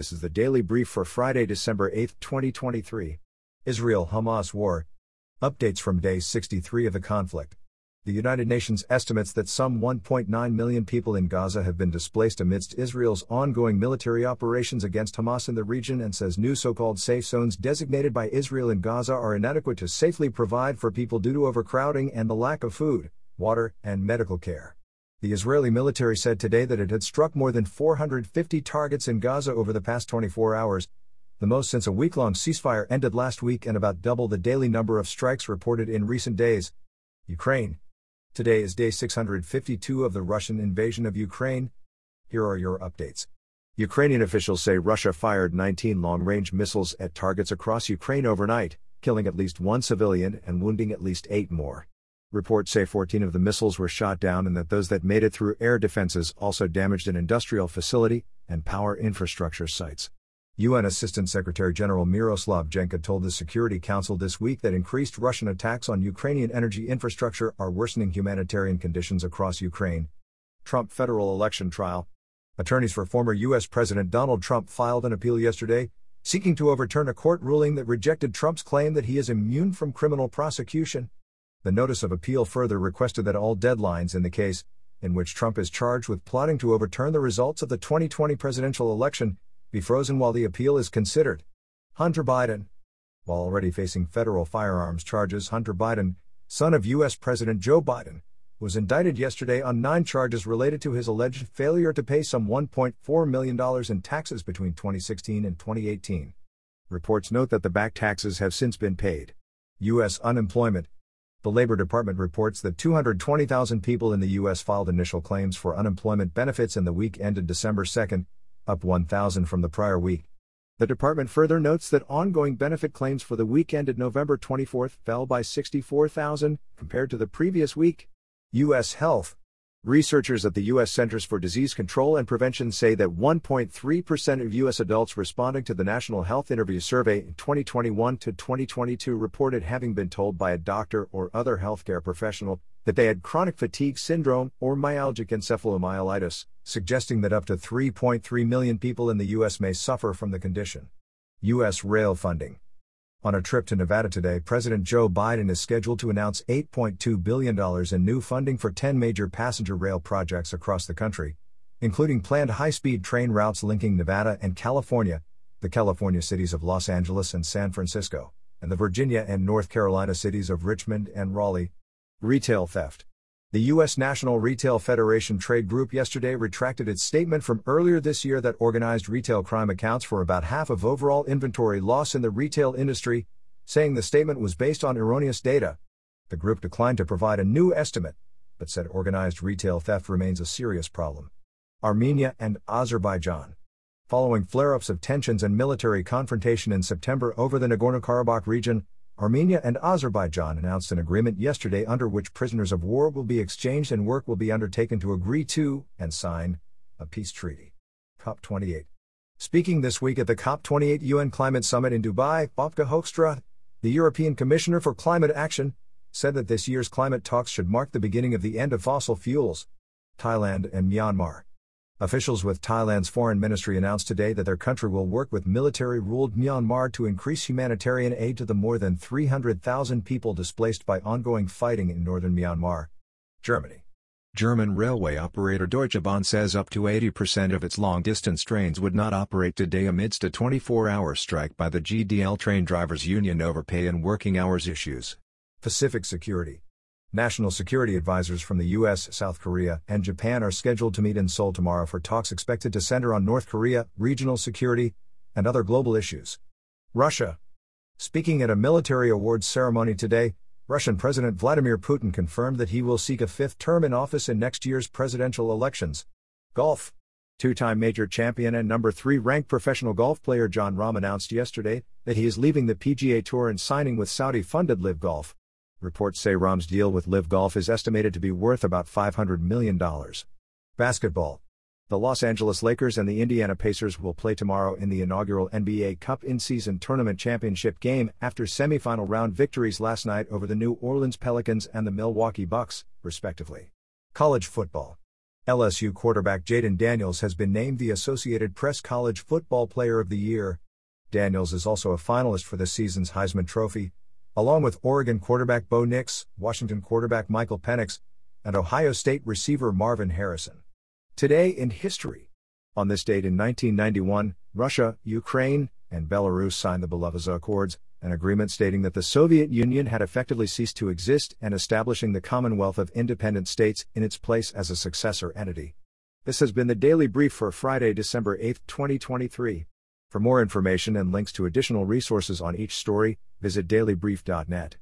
This is the daily brief for Friday, December 8, 2023. Israel Hamas War. Updates from day 63 of the conflict. The United Nations estimates that some 1.9 million people in Gaza have been displaced amidst Israel's ongoing military operations against Hamas in the region and says new so called safe zones designated by Israel in Gaza are inadequate to safely provide for people due to overcrowding and the lack of food, water, and medical care. The Israeli military said today that it had struck more than 450 targets in Gaza over the past 24 hours, the most since a week long ceasefire ended last week and about double the daily number of strikes reported in recent days. Ukraine. Today is day 652 of the Russian invasion of Ukraine. Here are your updates. Ukrainian officials say Russia fired 19 long range missiles at targets across Ukraine overnight, killing at least one civilian and wounding at least eight more. Reports say 14 of the missiles were shot down and that those that made it through air defenses also damaged an industrial facility and power infrastructure sites. UN Assistant Secretary General Miroslav Jenka told the Security Council this week that increased Russian attacks on Ukrainian energy infrastructure are worsening humanitarian conditions across Ukraine. Trump federal election trial. Attorneys for former U.S. President Donald Trump filed an appeal yesterday, seeking to overturn a court ruling that rejected Trump's claim that he is immune from criminal prosecution. The notice of appeal further requested that all deadlines in the case, in which Trump is charged with plotting to overturn the results of the 2020 presidential election, be frozen while the appeal is considered. Hunter Biden. While already facing federal firearms charges, Hunter Biden, son of U.S. President Joe Biden, was indicted yesterday on nine charges related to his alleged failure to pay some $1.4 million in taxes between 2016 and 2018. Reports note that the back taxes have since been paid. U.S. unemployment, the Labor Department reports that 220,000 people in the U.S. filed initial claims for unemployment benefits in the week ended December 2, up 1,000 from the prior week. The department further notes that ongoing benefit claims for the week ended November 24 fell by 64,000 compared to the previous week. U.S. Health, Researchers at the U.S. Centers for Disease Control and Prevention say that 1.3% of U.S. adults responding to the National Health Interview Survey in 2021 to 2022 reported having been told by a doctor or other healthcare professional that they had chronic fatigue syndrome or myalgic encephalomyelitis, suggesting that up to 3.3 million people in the U.S. may suffer from the condition. U.S. rail funding. On a trip to Nevada today, President Joe Biden is scheduled to announce $8.2 billion in new funding for 10 major passenger rail projects across the country, including planned high speed train routes linking Nevada and California, the California cities of Los Angeles and San Francisco, and the Virginia and North Carolina cities of Richmond and Raleigh. Retail theft. The U.S. National Retail Federation Trade Group yesterday retracted its statement from earlier this year that organized retail crime accounts for about half of overall inventory loss in the retail industry, saying the statement was based on erroneous data. The group declined to provide a new estimate, but said organized retail theft remains a serious problem. Armenia and Azerbaijan. Following flare ups of tensions and military confrontation in September over the Nagorno Karabakh region, Armenia and Azerbaijan announced an agreement yesterday under which prisoners of war will be exchanged and work will be undertaken to agree to and sign a peace treaty. COP28. Speaking this week at the COP28 UN Climate Summit in Dubai, Wopke Hoekstra, the European Commissioner for Climate Action, said that this year's climate talks should mark the beginning of the end of fossil fuels. Thailand and Myanmar. Officials with Thailand's foreign ministry announced today that their country will work with military ruled Myanmar to increase humanitarian aid to the more than 300,000 people displaced by ongoing fighting in northern Myanmar. Germany. German railway operator Deutsche Bahn says up to 80% of its long distance trains would not operate today amidst a 24 hour strike by the GDL train drivers' union over pay and working hours issues. Pacific Security. National security advisors from the US, South Korea, and Japan are scheduled to meet in Seoul tomorrow for talks expected to center on North Korea, regional security, and other global issues. Russia. Speaking at a military awards ceremony today, Russian President Vladimir Putin confirmed that he will seek a fifth term in office in next year's presidential elections. Golf. Two time major champion and number three ranked professional golf player Jon Rahm announced yesterday that he is leaving the PGA Tour and signing with Saudi funded LIV Golf. Reports say Rahm's deal with LIV Golf is estimated to be worth about $500 million. Basketball. The Los Angeles Lakers and the Indiana Pacers will play tomorrow in the inaugural NBA Cup in season tournament championship game after semifinal round victories last night over the New Orleans Pelicans and the Milwaukee Bucks, respectively. College football. LSU quarterback Jayden Daniels has been named the Associated Press College Football Player of the Year. Daniels is also a finalist for this season's Heisman Trophy, along with Oregon quarterback Bo Nix, Washington quarterback Michael Penix, and Ohio State receiver Marvin Harrison. Today in history. On this date in 1991, Russia, Ukraine, and Belarus signed the Belovezh Accords, an agreement stating that the Soviet Union had effectively ceased to exist and establishing the Commonwealth of Independent States in its place as a successor entity. This has been the Daily Brief for Friday, December 8, 2023. For more information and links to additional resources on each story, visit dailybrief.net.